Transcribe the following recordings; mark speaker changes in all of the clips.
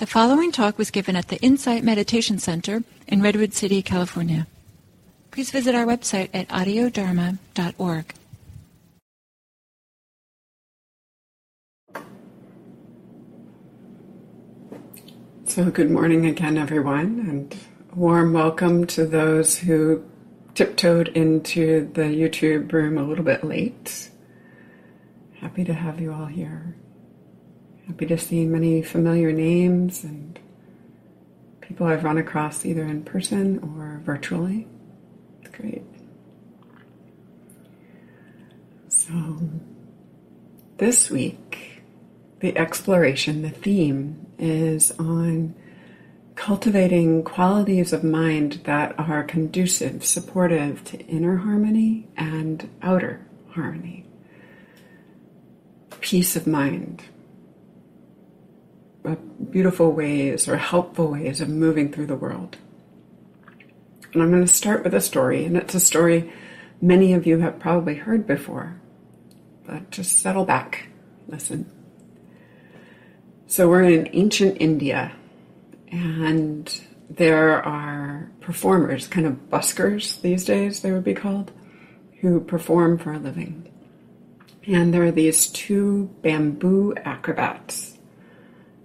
Speaker 1: The following talk was given at the Insight Meditation Center in Redwood City, California. Please visit our website at audiodharma.org.
Speaker 2: So, good morning again, everyone, and warm welcome to those who tiptoed into the YouTube room a little bit late. Happy to have you all here. Happy to see many familiar names and people I've run across either in person or virtually. It's great. So, this week, the exploration, the theme is on cultivating qualities of mind that are conducive, supportive to inner harmony and outer harmony. Peace of mind, beautiful ways or helpful ways of moving through the world. And I'm going to start with a story, and it's a story many of you have probably heard before. But just settle back, listen. So we're in ancient India, and there are performers, kind of buskers these days, they would be called, who perform for a living. And there are these two bamboo acrobats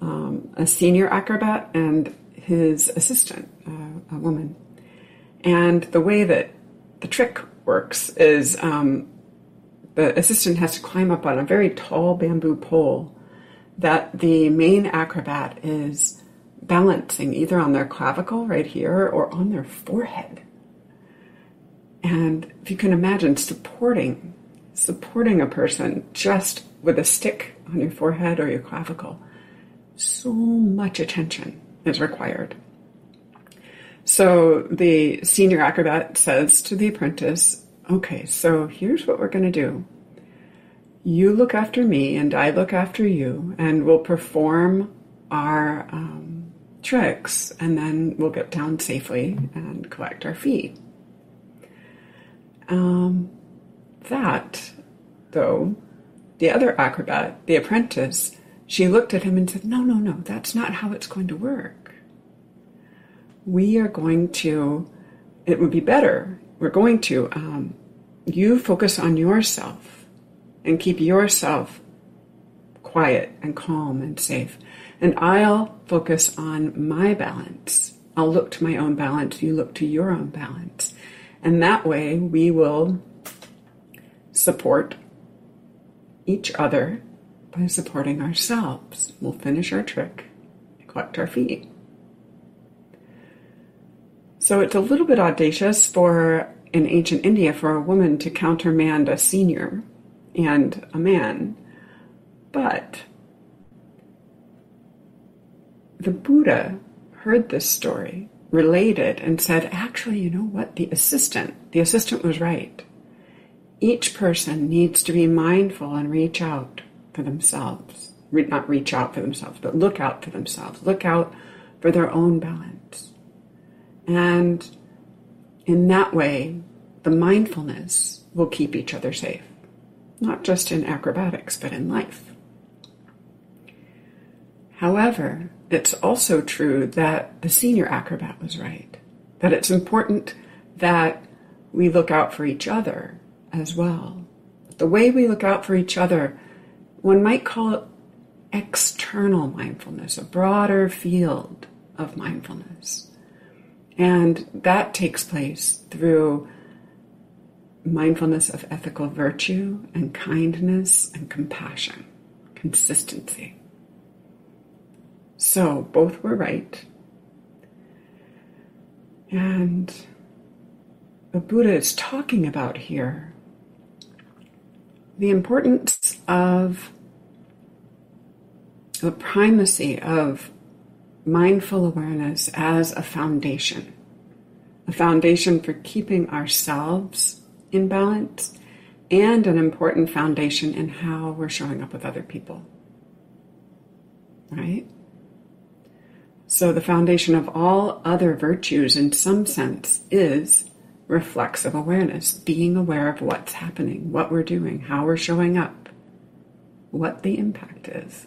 Speaker 2: um, a senior acrobat and his assistant, uh, a woman. And the way that the trick works is um, the assistant has to climb up on a very tall bamboo pole that the main acrobat is balancing either on their clavicle right here or on their forehead. And if you can imagine supporting supporting a person just with a stick on your forehead or your clavicle so much attention is required. So the senior acrobat says to the apprentice, okay, so here's what we're going to do. You look after me and I look after you, and we'll perform our um, tricks, and then we'll get down safely and collect our fee. Um, that, though, the other acrobat, the apprentice, she looked at him and said, No, no, no, that's not how it's going to work. We are going to, it would be better, we're going to, um, you focus on yourself and keep yourself quiet and calm and safe. And I'll focus on my balance. I'll look to my own balance, you look to your own balance. And that way we will support each other by supporting ourselves. We'll finish our trick, collect our feet. So it's a little bit audacious for in ancient India for a woman to countermand a senior and a man. But the Buddha heard this story, related, and said, actually, you know what? The assistant, the assistant was right. Each person needs to be mindful and reach out for themselves. Re- not reach out for themselves, but look out for themselves. Look out for their own balance. And in that way, the mindfulness will keep each other safe, not just in acrobatics, but in life. However, it's also true that the senior acrobat was right, that it's important that we look out for each other as well. The way we look out for each other one might call it external mindfulness, a broader field of mindfulness. And that takes place through mindfulness of ethical virtue and kindness and compassion, consistency. So both were right. And the Buddha is talking about here the importance of the primacy of mindful awareness as a foundation, a foundation for keeping ourselves in balance, and an important foundation in how we're showing up with other people. Right? So, the foundation of all other virtues, in some sense, is reflexive awareness, being aware of what's happening, what we're doing, how we're showing up, what the impact is.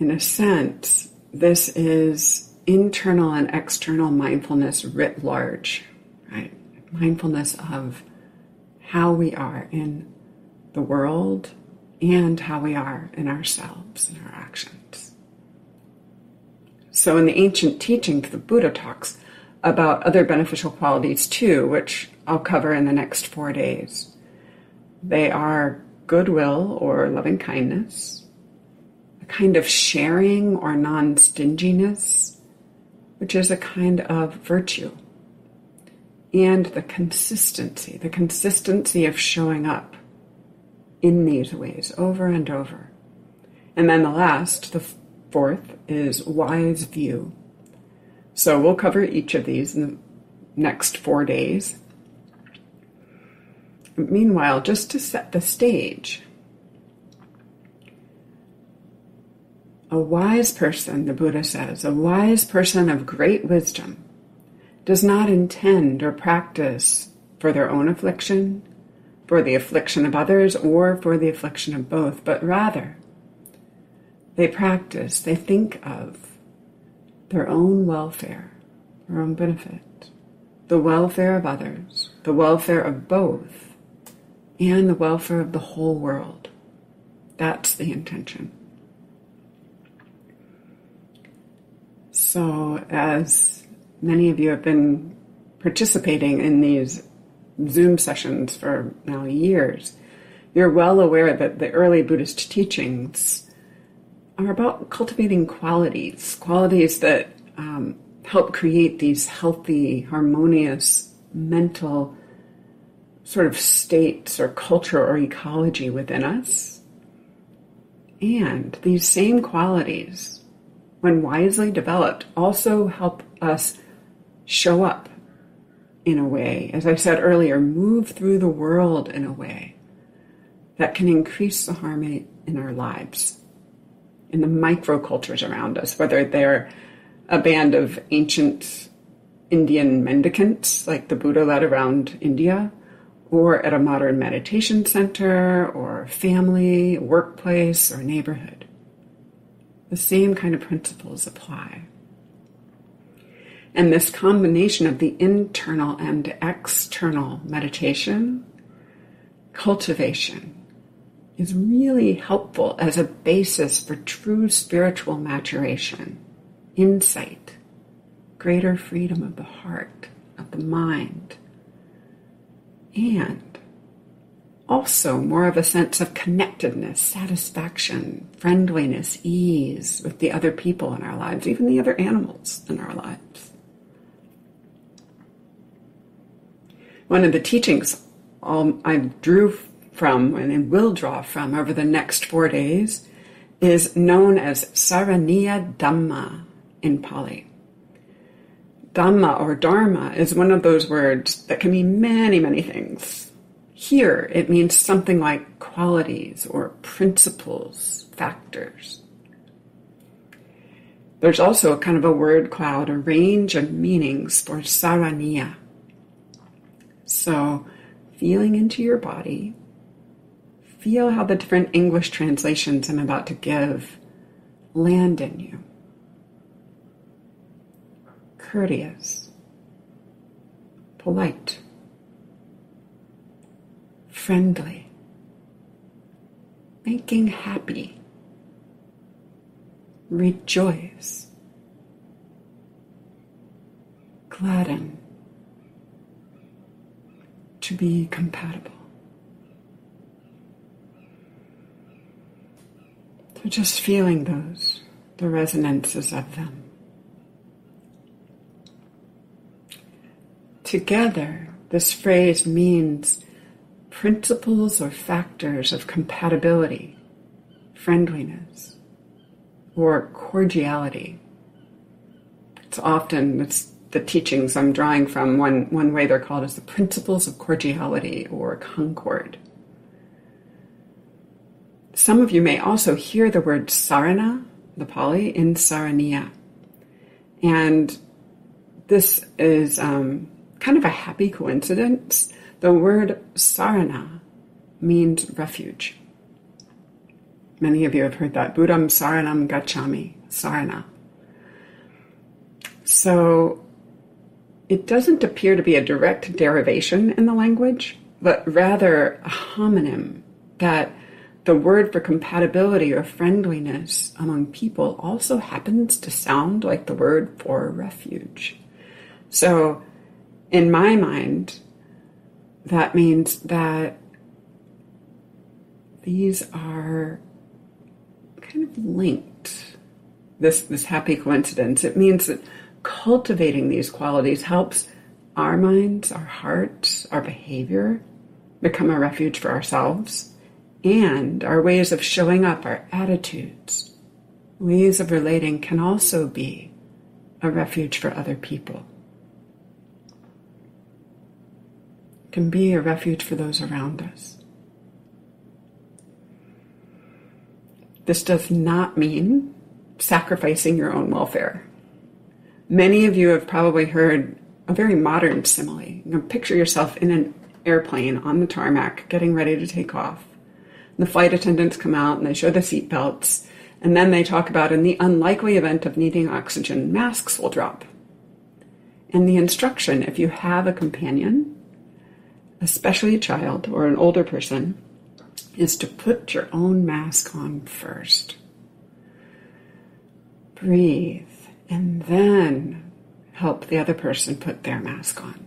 Speaker 2: in a sense, this is internal and external mindfulness writ large, right? Mindfulness of how we are in the world and how we are in ourselves and our actions. So, in the ancient teachings, the Buddha talks about other beneficial qualities too, which I'll cover in the next four days. They are goodwill or loving kindness, a kind of sharing or non stinginess, which is a kind of virtue, and the consistency, the consistency of showing up in these ways over and over. And then the last, the fourth, is wise view. So we'll cover each of these in the next four days. Meanwhile, just to set the stage, a wise person, the Buddha says, a wise person of great wisdom does not intend or practice for their own affliction, for the affliction of others, or for the affliction of both, but rather they practice, they think of their own welfare, their own benefit, the welfare of others, the welfare of both and the welfare of the whole world. That's the intention. So, as many of you have been participating in these Zoom sessions for now years, you're well aware that the early Buddhist teachings are about cultivating qualities, qualities that um, help create these healthy, harmonious mental sort of states or culture or ecology within us. And these same qualities, when wisely developed, also help us show up in a way, as I said earlier, move through the world in a way that can increase the harmony in our lives, in the microcultures around us, whether they're a band of ancient Indian mendicants like the Buddha led around India, or at a modern meditation center or family, workplace, or neighborhood. The same kind of principles apply. And this combination of the internal and external meditation, cultivation, is really helpful as a basis for true spiritual maturation, insight, greater freedom of the heart, of the mind, and also more of a sense of connectedness, satisfaction, friendliness, ease with the other people in our lives, even the other animals in our lives. One of the teachings um, I drew from and will draw from over the next four days is known as Saraniya Dhamma in Pali. Dhamma or Dharma is one of those words that can mean many, many things. Here, it means something like qualities or principles, factors. There's also a kind of a word cloud, a range of meanings for saraniya. So, feeling into your body, feel how the different English translations I'm about to give land in you. Courteous, polite, friendly, making happy, rejoice, gladden, to be compatible. So just feeling those, the resonances of them. Together, this phrase means principles or factors of compatibility, friendliness, or cordiality. It's often it's the teachings I'm drawing from. One, one way they're called is the principles of cordiality or concord. Some of you may also hear the word sarana, the Pali, in saraniya. And this is um, kind of a happy coincidence, the word sarana means refuge. Many of you have heard that. Buddham Saranam Gacchami, Sarana. So it doesn't appear to be a direct derivation in the language, but rather a homonym that the word for compatibility or friendliness among people also happens to sound like the word for refuge. So, in my mind, that means that these are kind of linked. This, this happy coincidence. It means that cultivating these qualities helps our minds, our hearts, our behavior become a refuge for ourselves, and our ways of showing up, our attitudes, ways of relating can also be a refuge for other people. Can be a refuge for those around us. This does not mean sacrificing your own welfare. Many of you have probably heard a very modern simile. You picture yourself in an airplane on the tarmac getting ready to take off. The flight attendants come out and they show the seat belts, and then they talk about in the unlikely event of needing oxygen, masks will drop. And the instruction, if you have a companion, especially a child or an older person, is to put your own mask on first. Breathe, and then help the other person put their mask on.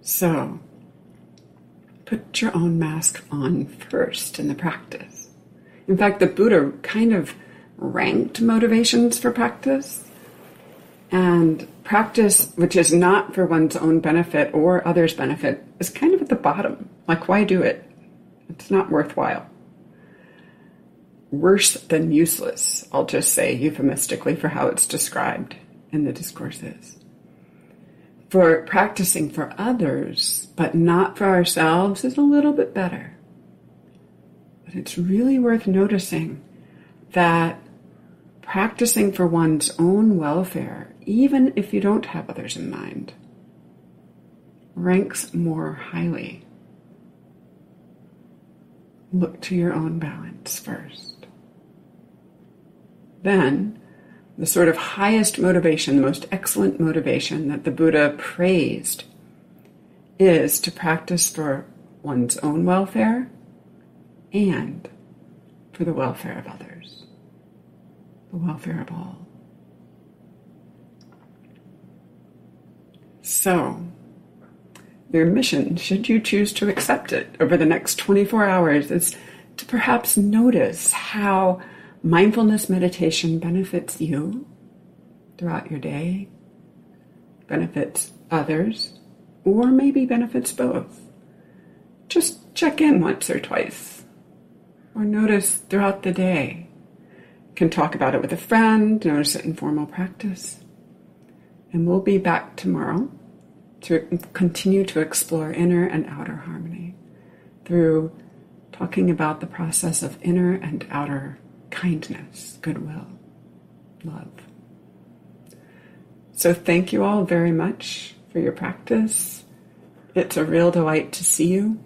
Speaker 2: So, put your own mask on first in the practice. In fact, the Buddha kind of ranked motivations for practice. And practice, which is not for one's own benefit or others' benefit, is kind of at the bottom. Like, why do it? It's not worthwhile. Worse than useless, I'll just say euphemistically for how it's described in the discourses. For practicing for others, but not for ourselves, is a little bit better. But it's really worth noticing that practicing for one's own welfare even if you don't have others in mind, ranks more highly. Look to your own balance first. Then, the sort of highest motivation, the most excellent motivation that the Buddha praised is to practice for one's own welfare and for the welfare of others, the welfare of all. So, your mission, should you choose to accept it over the next 24 hours, is to perhaps notice how mindfulness meditation benefits you throughout your day, benefits others, or maybe benefits both. Just check in once or twice, or notice throughout the day. You can talk about it with a friend, notice it in formal practice. And we'll be back tomorrow to continue to explore inner and outer harmony through talking about the process of inner and outer kindness, goodwill, love. So, thank you all very much for your practice. It's a real delight to see you.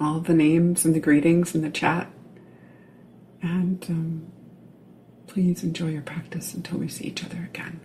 Speaker 2: All the names and the greetings in the chat. And um, please enjoy your practice until we see each other again.